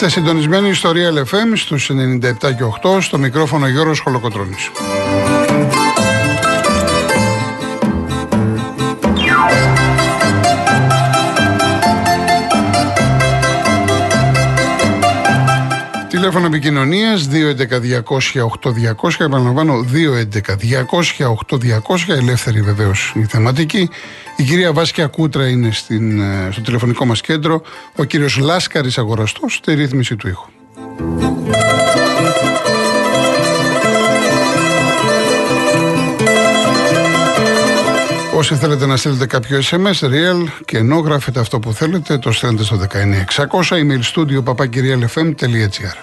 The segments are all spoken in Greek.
Είστε συντονισμένοι στο Real FM στους 97 και 8 στο μικρόφωνο Γιώργος Χολοκοτρώνης. Τηλέφωνο επικοινωνίας 211-200-8200. Επαναλαμβάνω 211-200-8200. Ελεύθερη βεβαίως η θεματική. Η κυρία Βάσκια Κούτρα είναι στην, ε, στο τηλεφωνικό μας κέντρο. Ο κύριος Λάσκαρης Αγοραστός στη ρύθμιση του ήχου. Όσοι θέλετε να στείλετε κάποιο SMS, real και ενώ γράφετε αυτό που θέλετε, το στέλνετε στο 19600 email studio papakirialfm.gr.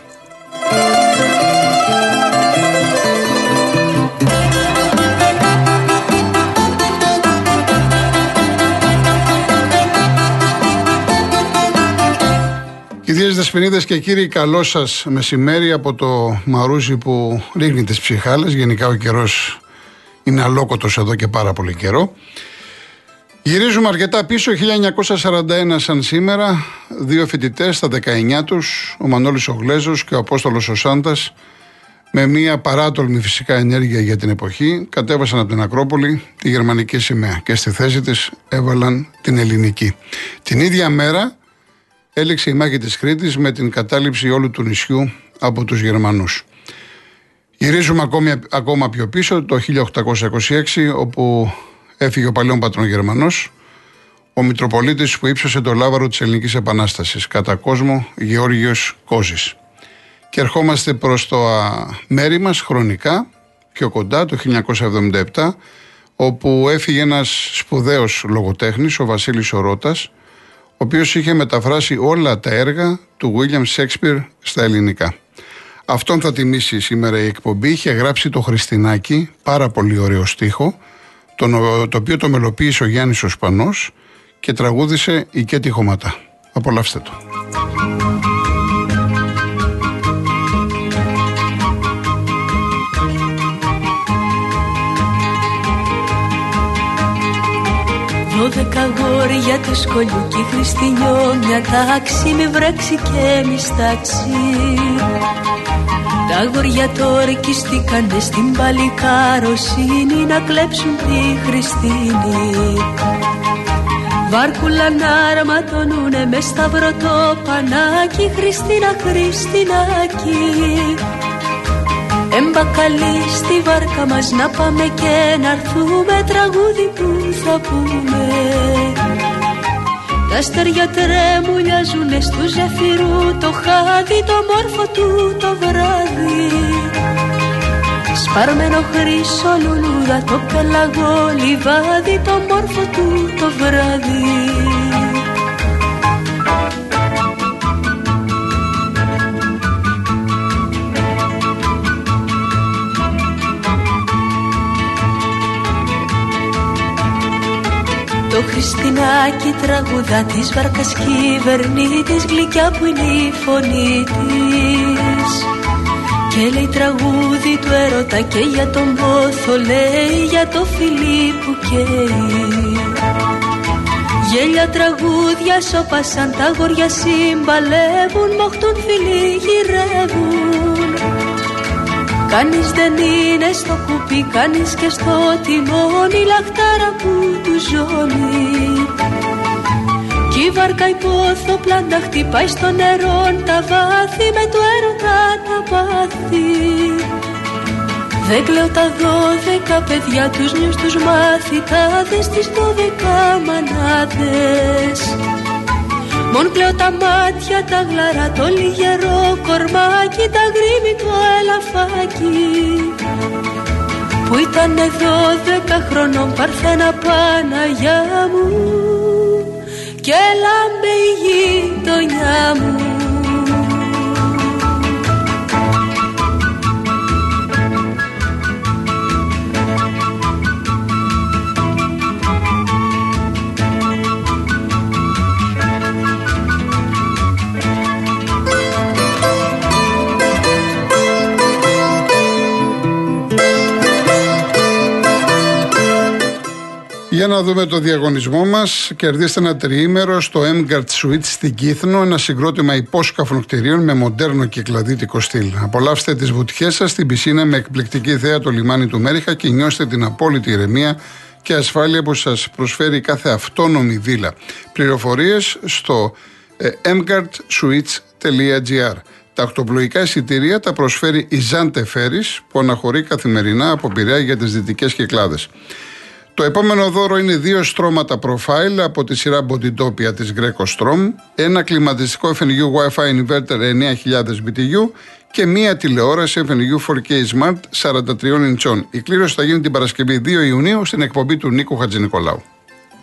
Κυρίες Δεσποινίδες και κύριοι, καλό σας μεσημέρι από το μαρούζι που ρίχνει τις ψυχάλες. Γενικά ο καιρός είναι αλόκοτος εδώ και πάρα πολύ καιρό. Γυρίζουμε αρκετά πίσω, 1941 σαν σήμερα, δύο φοιτητές στα 19 τους, ο Μανώλης Ογλέζος και ο Απόστολος ο Σάντας, με μια παράτολμη φυσικά ενέργεια για την εποχή, κατέβασαν από την Ακρόπολη τη γερμανική σημαία και στη θέση της έβαλαν την ελληνική. Την ίδια μέρα έληξε η μάχη της Κρήτης με την κατάληψη όλου του νησιού από τους Γερμανούς. Γυρίζουμε ακόμη, ακόμα πιο πίσω το 1826 όπου έφυγε ο παλαιόν πατρόν Γερμανός ο Μητροπολίτης που ύψωσε το λάβαρο της Ελληνικής Επανάστασης κατά κόσμο Γεώργιος Κόζης. Και ερχόμαστε προς το μέρη μας χρονικά πιο κοντά το 1977 όπου έφυγε ένας σπουδαίος λογοτέχνης ο Βασίλης Ορώτας ο οποίος είχε μεταφράσει όλα τα έργα του William Shakespeare στα ελληνικά. Αυτόν θα τιμήσει σήμερα η εκπομπή. Είχε γράψει το Χριστινάκι, πάρα πολύ ωραίο στίχο, το, το οποίο το μελοποίησε ο Γιάννης ο Σπανός και τραγούδισε η Κέτη Χωματά. Απολαύστε το. Δώδεκα γόρια του σκολιού και χριστινιό Μια τάξη με βρέξει και μιστάξει Τα γόρια τώρα ορκιστήκανε στην παλικάροσύνη Να κλέψουν τη Χριστίνη. Βάρκουλα να αρματωνούνε μες σταυρό το πανάκι Χριστίνα, Χριστινάκι Εμπακαλεί στη βάρκα μας να πάμε και να έρθουμε τραγούδι που θα πούμε Τα αστέρια τρέμουλιαζουνε στου ζεφυρού το χάδι το μόρφο του το βράδυ. Σπαρμένο χρυσό λουλούδα το πελαγό λιβάδι το μόρφο του το βράδυ Το Χριστινάκι τραγουδά της βάρκας κυβερνήτης Γλυκιά που είναι η φωνή της. Και λέει τραγούδι του έρωτα και για τον πόθο Λέει για το φιλί που καίει. Γέλια τραγούδια σώπασαν τα γόρια συμπαλεύουν Μοχτούν φιλί γυρεύουν Κανείς δεν είναι στο κουπί, κανείς και στο τιμόνι Λαχτάρα που του ζώνει. Κι η βάρκα υπόθω πλάντα χτυπάει στο νερό Τα βάθη με το έρωτα τα πάθη Δεν κλαίω τα δώδεκα παιδιά τους νιούς τους μαθητάδες Τις δώδεκα μανάδες Μον κλαίω τα μάτια τα γλαρά το λιγερό κορμάκι τα γρήμη το ελαφάκι που ήταν δώδεκα χρονών παρθένα Παναγιά μου και λάμπε η γειτονιά μου Για να δούμε το διαγωνισμό μας. Κερδίστε ένα τριήμερο στο Emgard Suite στην Κύθνο, ένα συγκρότημα υπόσκαφων κτηρίων με μοντέρνο και κλαδίτικο στυλ. Απολαύστε τις βουτιές σας στην πισίνα με εκπληκτική θέα το λιμάνι του Μέριχα και νιώστε την απόλυτη ηρεμία και ασφάλεια που σας προσφέρει κάθε αυτόνομη βίλα. Πληροφορίες στο emgardsuites.gr. Τα οχτοπλοϊκά εισιτήρια τα προσφέρει η Ζάντε Φέρις που αναχωρεί καθημερινά από Πειραιά για τις δυτικές κυκλάδες. Το επόμενο δώρο είναι δύο στρώματα profile από τη σειρά Bodydopia της Greco Strom, ένα κλιματιστικό FNU Wi-Fi Inverter 9000 BTU και μία τηλεόραση FNU 4K Smart 43 inch. Η κλήρωση θα γίνει την Παρασκευή 2 Ιουνίου στην εκπομπή του Νίκου Χατζηνικολάου.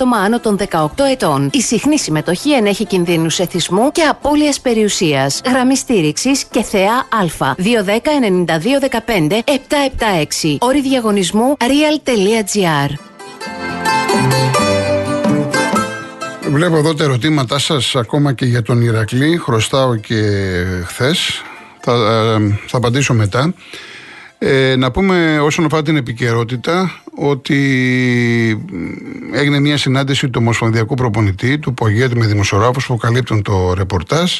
άτομα άνω των 18 ετών. Η συχνή συμμετοχή ενέχει κινδύνους εθισμού και απώλειας περιουσίας. Γραμμή στήριξης και θεά Α. 210-9215-776. Όρη διαγωνισμού real.gr. Βλέπω εδώ τα ερωτήματά σας ακόμα και για τον Ηρακλή. Χρωστάω και χθες. Θα, ε, θα απαντήσω μετά. Ε, να πούμε όσον αφορά την επικαιρότητα ότι έγινε μια συνάντηση του Ομοσπονδιακού Προπονητή, του ΠΟΓΕΤ με δημοσιογράφους που καλύπτουν το ρεπορτάζ.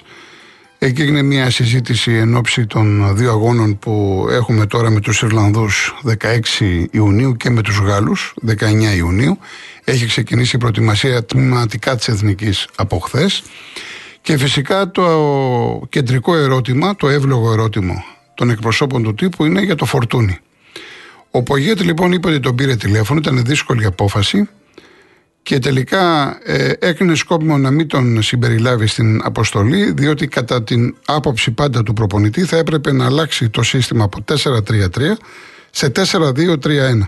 Εκεί έγινε μια συζήτηση εν ώψη των δύο αγώνων που έχουμε τώρα με τους Ιρλανδούς 16 Ιουνίου και με τους Γάλλους 19 Ιουνίου. Έχει ξεκινήσει η προετοιμασία τμηματικά της Εθνικής από χθες. Και φυσικά το κεντρικό ερώτημα, το εύλογο ερώτημα των εκπροσώπων του τύπου είναι για το φορτούνι. Ο Πογέτ λοιπόν είπε ότι τον πήρε τηλέφωνο, ήταν δύσκολη απόφαση και τελικά ε, έκανε σκόπιμο να μην τον συμπεριλάβει στην αποστολή διότι κατά την άποψη πάντα του προπονητή θα έπρεπε να αλλάξει το σύστημα από 4-3-3 σε 4-2-3-1.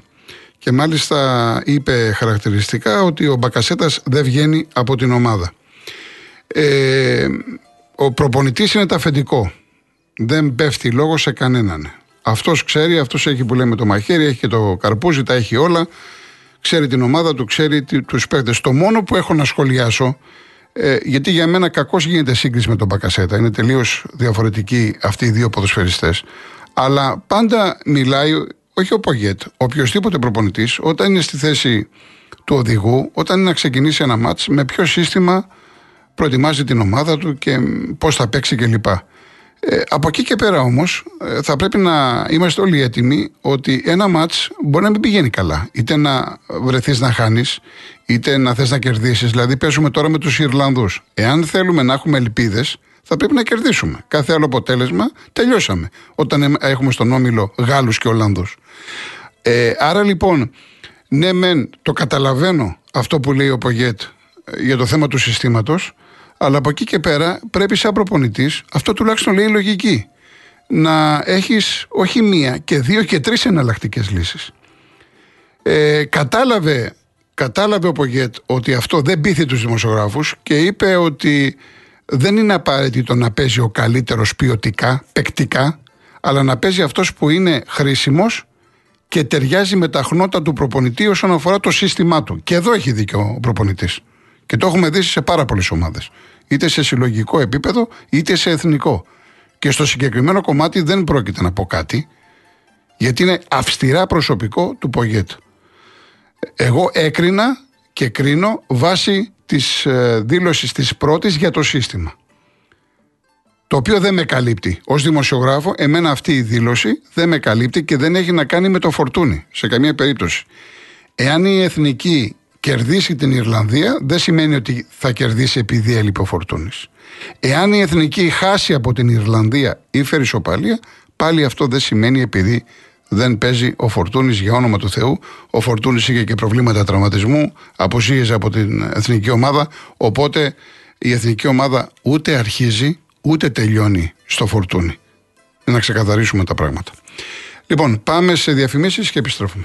Και μάλιστα είπε χαρακτηριστικά ότι ο Μπακασέτας δεν βγαίνει από την ομάδα. Ε, ο προπονητής είναι ταφεντικό δεν πέφτει λόγος σε κανέναν. Αυτός ξέρει, αυτός έχει που λέμε το μαχαίρι, έχει και το καρπούζι, τα έχει όλα. Ξέρει την ομάδα του, ξέρει τους παίκτες. Το μόνο που έχω να σχολιάσω, ε, γιατί για μένα κακώς γίνεται σύγκριση με τον Μπακασέτα, είναι τελείως διαφορετικοί αυτοί οι δύο ποδοσφαιριστές. Αλλά πάντα μιλάει, όχι ο Πογέτ, οποιοδήποτε προπονητής, όταν είναι στη θέση του οδηγού, όταν είναι να ξεκινήσει ένα μάτς, με ποιο σύστημα προετοιμάζει την ομάδα του και πώς θα παίξει κλπ. Ε, από εκεί και πέρα όμως ε, θα πρέπει να είμαστε όλοι έτοιμοι ότι ένα ματ μπορεί να μην πηγαίνει καλά. Είτε να βρεθείς να χάνεις, είτε να θες να κερδίσεις. Δηλαδή, παίζουμε τώρα με τους Ιρλανδούς. Εάν θέλουμε να έχουμε ελπίδες, θα πρέπει να κερδίσουμε. Κάθε άλλο αποτέλεσμα τελειώσαμε. Όταν έχουμε στον όμιλο Γάλλους και Ολλανδούς. Ε, άρα λοιπόν, ναι, μεν το καταλαβαίνω αυτό που λέει ο Πογέτ ε, για το θέμα του συστήματος αλλά από εκεί και πέρα πρέπει σαν προπονητής, αυτό τουλάχιστον λέει η λογική, να έχεις όχι μία και δύο και τρεις εναλλακτικές λύσεις. Ε, κατάλαβε, κατάλαβε ο Πογέτ ότι αυτό δεν πείθει τους δημοσιογράφους και είπε ότι δεν είναι απαραίτητο να παίζει ο καλύτερος ποιοτικά, παικτικά, αλλά να παίζει αυτός που είναι χρήσιμος και ταιριάζει με τα χνότα του προπονητή όσον αφορά το σύστημά του. Και εδώ έχει δίκιο ο προπονητής. Και το έχουμε δει σε πάρα πολλές ομάδες είτε σε συλλογικό επίπεδο είτε σε εθνικό. Και στο συγκεκριμένο κομμάτι δεν πρόκειται να πω κάτι, γιατί είναι αυστηρά προσωπικό του Πογέτ. Εγώ έκρινα και κρίνω βάσει της ε, δήλωσης της πρώτης για το σύστημα. Το οποίο δεν με καλύπτει. Ω δημοσιογράφο, εμένα αυτή η δήλωση δεν με καλύπτει και δεν έχει να κάνει με το φορτούνι σε καμία περίπτωση. Εάν η εθνική κερδίσει την Ιρλανδία δεν σημαίνει ότι θα κερδίσει επειδή έλειπε ο Φορτούνης. Εάν η Εθνική χάσει από την Ιρλανδία ή φέρει σοπαλία, πάλι αυτό δεν σημαίνει επειδή δεν παίζει ο Φορτούνης για όνομα του Θεού. Ο Φορτούνης είχε και προβλήματα τραυματισμού, αποσύγεζε από την εθνική ομάδα, οπότε η εθνική ομάδα ούτε αρχίζει ούτε τελειώνει στο Φορτούνη. Να ξεκαθαρίσουμε τα πράγματα. Λοιπόν, πάμε σε διαφημίσεις και επιστρέφουμε.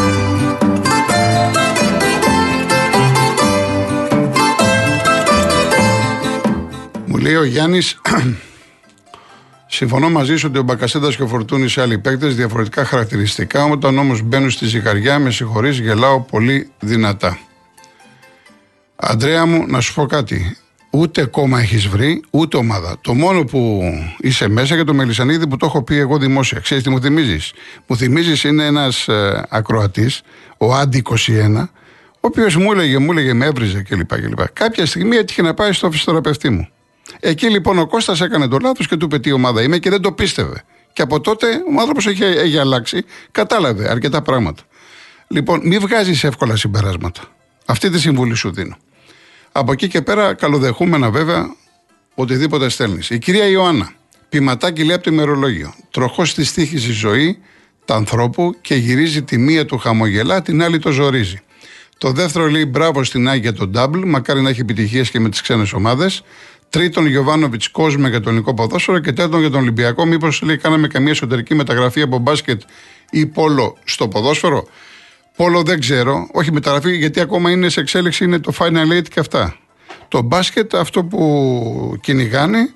Λέει ο Γιάννης, συμφωνώ μαζί σου ότι ο Μπακασέτα και ο Φορτούνης σε άλλοι παίκτες διαφορετικά χαρακτηριστικά. Όταν όμως μπαίνουν στη ζυγαριά, με συγχωρείς, γελάω πολύ δυνατά. Αντρέα μου, να σου πω κάτι. Ούτε κόμμα έχεις βρει, ούτε ομάδα. Το μόνο που είσαι μέσα για το Μελισανίδη που το έχω πει εγώ δημόσια. Ξέρεις τι μου θυμίζεις; Μου θυμίζεις είναι ένας ε, ακροατής, ο Άντι 21, ο οποίος μου έλεγε, μου έλεγε, με έβριζε κλπ. κλπ. Κάποια στιγμή έτυχε να πάει στο φυσιοθεραπευτή μου. Εκεί λοιπόν ο Κώστας έκανε το λάθος και του είπε τι ομάδα είμαι και δεν το πίστευε. Και από τότε ο άνθρωπος έχει, έχει αλλάξει, κατάλαβε αρκετά πράγματα. Λοιπόν, μην βγάζεις εύκολα συμπεράσματα. Αυτή τη συμβουλή σου δίνω. Από εκεί και πέρα, καλοδεχούμενα βέβαια, οτιδήποτε στέλνεις. Η κυρία Ιωάννα, ποιηματάκι λέει από το ημερολόγιο. Τροχός της τύχης η ζωή του ανθρώπου και γυρίζει τη μία του χαμογελά, την άλλη το ζορίζει. Το δεύτερο λέει μπράβο στην Άγια για τον Double, μακάρι να έχει επιτυχίες και με τις ξένες ομάδες. Τρίτον, Γιωβάνοβιτς Κόσμε για τον ελληνικό ποδόσφαιρο. Και τέταρτον, για τον Ολυμπιακό. Μήπως λέει κάναμε καμία εσωτερική μεταγραφή από μπάσκετ ή πόλο στο ποδόσφαιρο; Πόλο δεν ξέρω. Όχι μεταγραφή, γιατί ακόμα είναι σε εξέλιξη, είναι το Final Eight και αυτά. Το μπάσκετ, αυτό που κυνηγάνε,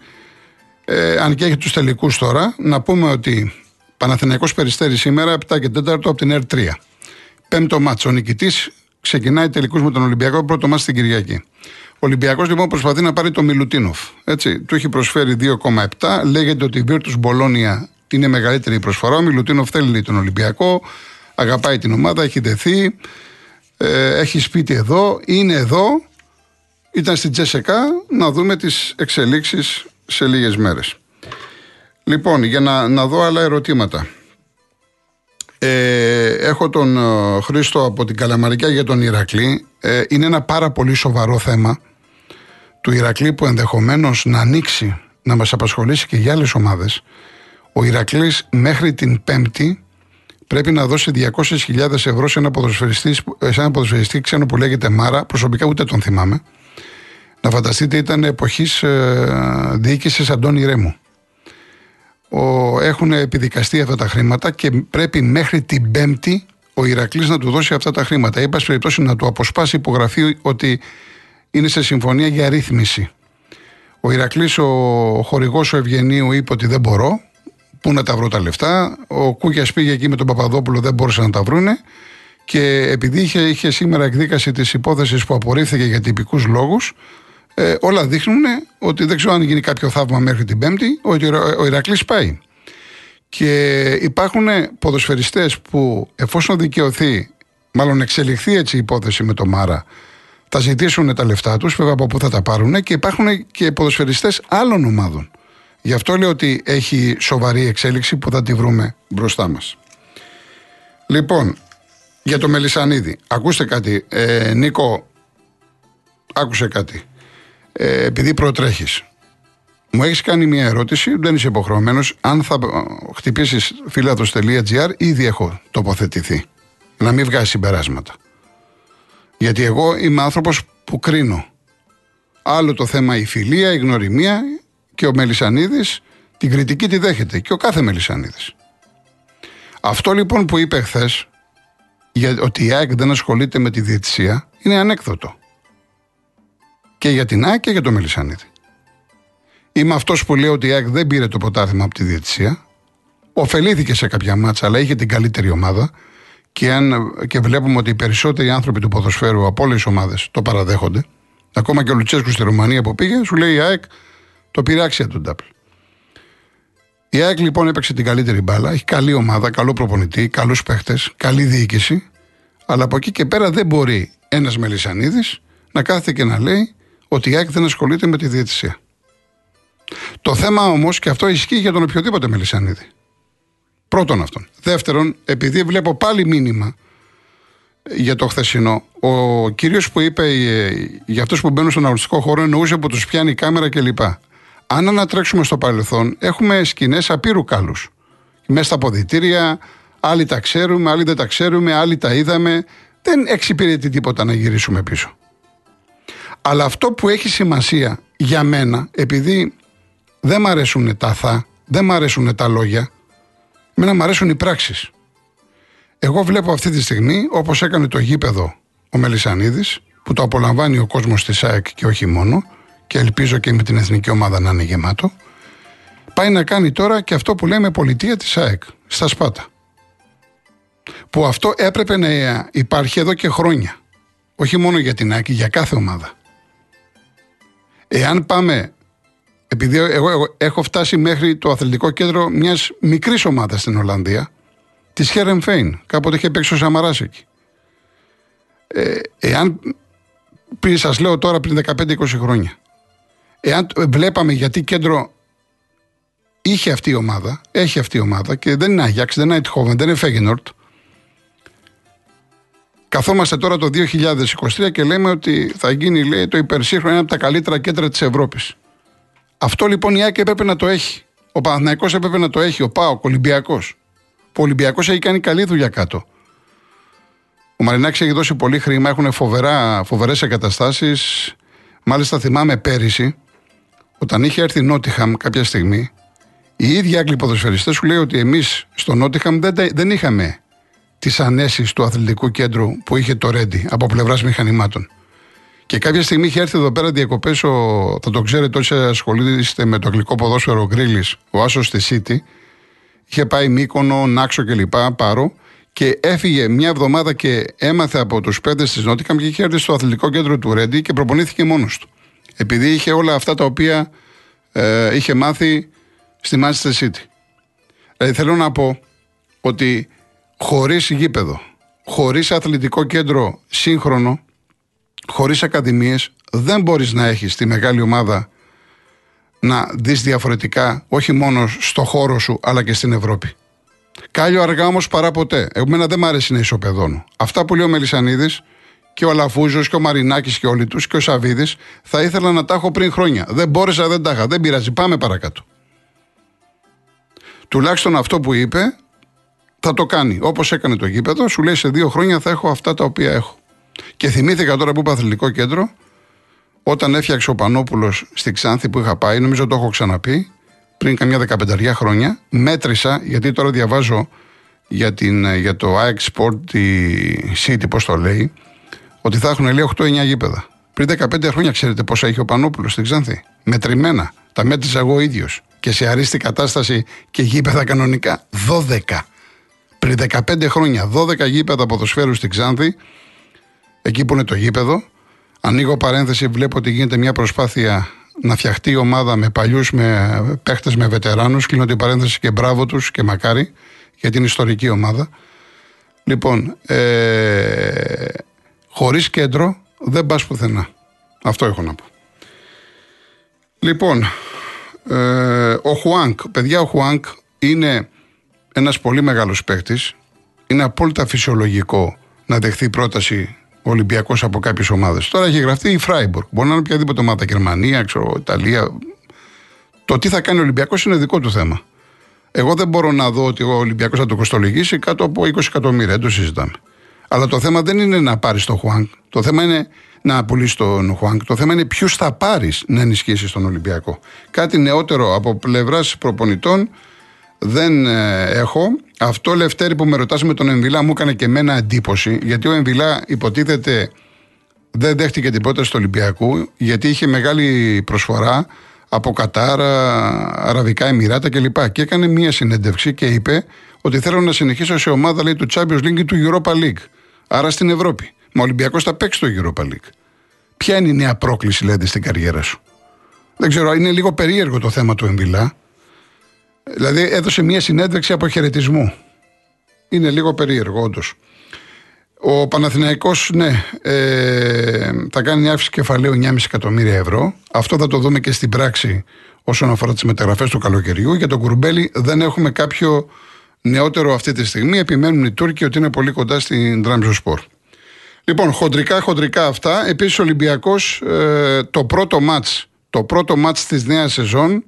ε, αν και έχει τους τελικούς τώρα, να πούμε ότι Παναθηναϊκός Περιστέρη σήμερα 7 και 4 από την R3. Πέμπτο μάτσο. Ο νικητής ξεκινάει τελικούς με τον Ολυμπιακό, πρώτο μάτσο στην Κυριακή. Ο Ολυμπιακός λοιπόν προσπαθεί να πάρει το Μιλουτίνοφ. Έτσι, του έχει προσφέρει 2,7. Λέγεται ότι η Virtus Μπολόνια είναι μεγαλύτερη προσφορά. Ο Μιλουτίνοφ θέλει τον Ολυμπιακό, αγαπάει την ομάδα, έχει δεθεί, ε, έχει σπίτι εδώ, είναι εδώ. Ήταν στην Τζέσεκα να δούμε τις εξελίξεις σε λίγες μέρες. Λοιπόν, για να, να δω άλλα ερωτήματα. Ε, έχω τον ε, Χρήστο από την Καλαμαρικιά για τον Ηρακλή. Ε, είναι ένα πάρα πολύ σοβαρό θέμα του Ηρακλή που ενδεχομένως να ανοίξει, να μας απασχολήσει και για άλλες ομάδες. Ο Ηρακλής μέχρι την Πέμπτη πρέπει να δώσει 200.000 ευρώ σε ένα ποδοσφαιριστή, σε ένα ποδοσφαιριστή ξένο που λέγεται Μάρα. Προσωπικά ούτε τον θυμάμαι. Να φανταστείτε, ήταν εποχής ε, διοίκησης Αντώνη Ρέμου ο, έχουν επιδικαστεί αυτά τα χρήματα και πρέπει μέχρι την Πέμπτη ο Ηρακλής να του δώσει αυτά τα χρήματα. Είπα περιπτώσει να του αποσπάσει υπογραφή ότι είναι σε συμφωνία για ρύθμιση. Ο Ηρακλής, ο χορηγός ο Ευγενίου, είπε ότι δεν μπορώ. Πού να τα βρω τα λεφτά. Ο Κούκιας πήγε εκεί με τον Παπαδόπουλο, δεν μπόρεσαν να τα βρούνε. Και επειδή είχε, είχε σήμερα εκδίκαση της υπόθεσης που απορρίφθηκε για τυπικούς λόγους, ε, όλα δείχνουν ότι δεν ξέρω αν γίνει κάποιο θαύμα μέχρι την Πέμπτη, ότι ο Ηρακλής πάει. Και υπάρχουν ποδοσφαιριστές που εφόσον δικαιωθεί, μάλλον εξελιχθεί έτσι η υπόθεση με το Μάρα, θα ζητήσουν τα λεφτά τους, βέβαια από πού θα τα πάρουν και υπάρχουν και ποδοσφαιριστές άλλων ομάδων. Γι' αυτό λέω ότι έχει σοβαρή εξέλιξη που θα τη βρούμε μπροστά μας. Λοιπόν, για το Μελισανίδη, ακούστε κάτι. Ε, Νίκο, άκουσε κάτι ε, επειδή προτρέχεις. Μου έχεις κάνει μια ερώτηση, δεν είσαι υποχρεωμένος. Αν θα χτυπήσεις φιλάθο.gr, ήδη έχω τοποθετηθεί. Να μην βγάζει συμπεράσματα. Γιατί εγώ είμαι άνθρωπος που κρίνω. Άλλο το θέμα η φιλία, η γνωριμία και ο Μελισανίδης την κριτική τη δέχεται. Και ο κάθε Μελισανίδης. Αυτό λοιπόν που είπε χθες, ότι η ΑΕΚ δεν ασχολείται με τη διαιτησία, είναι ανέκδοτο και για την ΑΕΚ και για το Μελισανίδη. Είμαι αυτός που λέει ότι η ΑΕΚ δεν πήρε το πρωτάθλημα από τη διαιτησία. Οφελήθηκε σε κάποια μάτσα, αλλά είχε την καλύτερη ομάδα. Και, αν, και βλέπουμε ότι οι περισσότεροι άνθρωποι του ποδοσφαίρου από όλες τις ομάδες το παραδέχονται. Ακόμα και ο Λουτσέσκου στη Ρουμανία που πήγε, σου λέει η ΑΕΚ το πήρε άξια τον Ντάπλ. Η ΑΕΚ λοιπόν έπαιξε την καλύτερη μπάλα. Έχει καλή ομάδα, καλό προπονητή, καλούς παίχτες, καλή διοίκηση. Αλλά από εκεί και πέρα δεν μπορεί ένας Μελισανίδης να κάθεται και να λέει ότι η ΑΕΚ δεν ασχολείται με τη διαιτησία. Το θέμα όμως, και αυτό ισχύει για τον οποιοδήποτε Μελισανίδη. Πρώτον αυτόν. Δεύτερον, επειδή βλέπω πάλι μήνυμα για το χθεσινό. Ο κύριος που είπε ε, για αυτούς που μπαίνουν στον αγωνιστικό χώρο εννοούσε που τους πιάνει η κάμερα κλπ. Αν ανατρέξουμε στο παρελθόν, έχουμε σκηνές απείρου κάλους. Μέσα στα ποδητήρια, άλλοι τα ξέρουμε, άλλοι δεν τα ξέρουμε, άλλοι τα είδαμε. Δεν εξυπηρετεί τίποτα να γυρίσουμε πίσω. Αλλά αυτό που έχει σημασία για μένα, επειδή δεν μ' αρέσουν τα θα, δεν μ' αρέσουν τα λόγια, μένα μ' αρέσουν οι πράξεις. Εγώ βλέπω αυτή τη στιγμή, όπως έκανε το γήπεδο ο Μελισανίδης, που το απολαμβάνει ο κόσμος της ΑΕΚ και όχι μόνο, και ελπίζω και με την εθνική ομάδα να είναι γεμάτο, πάει να κάνει τώρα και αυτό που λέμε πολιτεία της ΑΕΚ, στα Σπάτα. Που αυτό έπρεπε να υπάρχει εδώ και χρόνια. Όχι μόνο για την ΑΕΚ, για κάθε ομάδα. Εάν πάμε, επειδή εγώ, έχω φτάσει μέχρι το αθλητικό κέντρο μιας μικρής ομάδας στην Ολλανδία, της Χέρεν Φέιν, κάποτε είχε παίξει ο Σαμαράς εκεί. Ε, εάν, πριν σας λέω τώρα πριν 15-20 χρόνια, εάν βλέπαμε γιατί κέντρο είχε αυτή η ομάδα, έχει αυτή η ομάδα και δεν είναι Άγιαξ, δεν είναι Αιτχόβεν, δεν είναι Φέγενορτ. Καθόμαστε τώρα το 2023 και λέμε ότι θα γίνει λέει, το υπερσύγχρονο ένα από τα καλύτερα κέντρα της Ευρώπης. Αυτό λοιπόν η Άκη έπρεπε να το έχει. Ο Παναθηναϊκός έπρεπε να το έχει. Ο Πάο, ο Ολυμπιακός. Ο Ολυμπιακός έχει κάνει καλή δουλειά κάτω. Ο Μαρινάκης έχει δώσει πολύ χρήμα, έχουν φοβερές εγκαταστάσεις. Μάλιστα θυμάμαι πέρυσι, όταν είχε έρθει Νότιχαμ κάποια στιγμή, οι ίδιοι Άγγλοι ποδοσφαιριστές σου λέει ότι εμείς στο Νότιχαμ δεν, δεν είχαμε τις ανέσεις του αθλητικού κέντρου που είχε το Ρέντι από πλευράς μηχανημάτων. Και κάποια στιγμή είχε έρθει εδώ πέρα διακοπές, θα το ξέρετε όσοι ασχολείστε με το αγγλικό ποδόσφαιρο Γκρίλης, ο Άσος στη City. Είχε πάει Μύκονο, Νάξο κλπ. Πάρο και έφυγε μια εβδομάδα και έμαθε από τους πέντε της Νότιχαμ και είχε έρθει στο αθλητικό κέντρο του Ρέντι και προπονήθηκε μόνος του. Επειδή είχε όλα αυτά τα οποία ε, είχε μάθει στη Manchester City. Δηλαδή θέλω να πω ότι χωρίς γήπεδο, χωρίς αθλητικό κέντρο σύγχρονο, χωρίς ακαδημίες, δεν μπορείς να έχεις τη μεγάλη ομάδα να δεις διαφορετικά, όχι μόνο στο χώρο σου, αλλά και στην Ευρώπη. Κάλιο αργά όμως παρά ποτέ. Εμένα δεν μ' αρέσει να ισοπεδώνω. Αυτά που λέει ο Μελισανίδης και ο Αλαφούζος και ο Μαρινάκης και όλοι τους και ο Σαββίδης θα ήθελα να τα έχω πριν χρόνια. Δεν μπόρεσα, δεν τα είχα. Δεν πειράζει. Πάμε παρακάτω. Τουλάχιστον αυτό που είπε θα το κάνει. Όπως έκανε το γήπεδο, σου λέει σε δύο χρόνια θα έχω αυτά τα οποία έχω. Και θυμήθηκα τώρα που είπα αθλητικό κέντρο, όταν έφτιαξε ο Πανόπουλος στη Ξάνθη που είχα πάει, νομίζω το έχω ξαναπεί, πριν καμιά δεκαπενταριά χρόνια, μέτρησα, γιατί τώρα διαβάζω για, την, για το ΑΕΚ Sport, τη City, πώς το λέει, ότι θα έχουν λέει 8-9 γήπεδα. Πριν 15 χρόνια, ξέρετε πόσα είχε ο Πανόπουλος στην Ξάνθη; Μετρημένα. Τα μέτρησα εγώ ίδιος. Και σε αρίστη κατάσταση και γήπεδα κανονικά. 12. Πριν 15 χρόνια, 12 γήπεδα ποδοσφαίρου στην Ξάνθη, εκεί που είναι το γήπεδο. Ανοίγω παρένθεση, βλέπω ότι γίνεται μια προσπάθεια να φτιαχτεί η ομάδα με παλιούς, με παίχτες, με βετεράνους. Κλείνω την παρένθεση και μπράβο τους και μακάρι για την ιστορική ομάδα. Λοιπόν, ε, χωρίς κέντρο δεν πας πουθενά. Αυτό έχω να πω. Λοιπόν, ε, ο Χουάνκ, παιδιά, ο Χουάνκ είναι ένας πολύ μεγάλος παίκτης. Είναι απόλυτα φυσιολογικό να δεχθεί πρόταση ο Ολυμπιακός από κάποιες ομάδες. Τώρα έχει γραφτεί η Φράιμπορκ. Μπορεί να είναι οποιαδήποτε ομάδα, Γερμανία, ξέρω, Ιταλία. Το τι θα κάνει ο Ολυμπιακός είναι δικό του θέμα. Εγώ δεν μπορώ να δω ότι ο Ολυμπιακός θα το κοστολογήσει κάτω από 20 εκατομμύρια. Δεν το συζητάμε. Αλλά το θέμα δεν είναι να πάρεις τον Χουάνκ. Το θέμα είναι να πουλήσεις τον Χουάνκ. Το θέμα είναι ποιους θα πάρεις να ενισχύσεις τον Ολυμπιακό. Κάτι νεότερο από πλευράς προπονητών δεν ε, έχω. Αυτό Λευτέρη που με ρωτάς με τον Εμβιλά μου έκανε και εμένα εντύπωση γιατί ο Εμβιλά υποτίθεται δεν δέχτηκε την πρόταση του Ολυμπιακού γιατί είχε μεγάλη προσφορά από Κατάρα, Αραβικά Εμμυράτα κλπ. Και έκανε μία συνέντευξη και είπε ότι θέλω να συνεχίσω σε ομάδα λέει, του Champions League ή του Europa League. Άρα στην Ευρώπη. Μα ο Ολυμπιακός θα παίξει το Europa League. Ποια είναι η νέα πρόκληση, λέτε, στην καριέρα σου; Δεν ξέρω, είναι λίγο περίεργο το θέμα του Εμβιλά. Δηλαδή έδωσε μια συνέντευξη αποχαιρετισμού. Είναι λίγο περίεργο, όντως. Ο Παναθηναϊκός, ναι, ε, θα κάνει μια αύξηση κεφαλαίου 9,5 εκατομμύρια ευρώ. Αυτό θα το δούμε και στην πράξη όσον αφορά τις μεταγραφές του καλοκαιριού. Για τον Κουρμπέλη δεν έχουμε κάποιο νεότερο αυτή τη στιγμή. Επιμένουν οι Τούρκοι ότι είναι πολύ κοντά στην Σπορ. Λοιπόν, χοντρικά, χοντρικά αυτά. Επίσης, ο Ολυμπιακός ε, το πρώτο μάτς το πρώτο μάτς της νέας σεζόν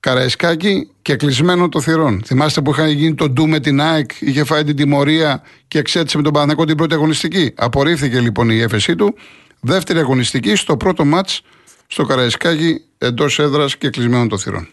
Καραϊσκάκη και κλεισμένο το θυρών. Θυμάστε που είχαν γίνει το ντου με την ΑΕΚ, είχε φάει την τιμωρία και εξέτησε με τον Παναγενικό την πρώτη αγωνιστική. Απορρίφθηκε λοιπόν η έφεσή του. Δεύτερη αγωνιστική στο πρώτο μάτς στο Καραϊσκάκη εντός έδρας και κλεισμένο το θυρών.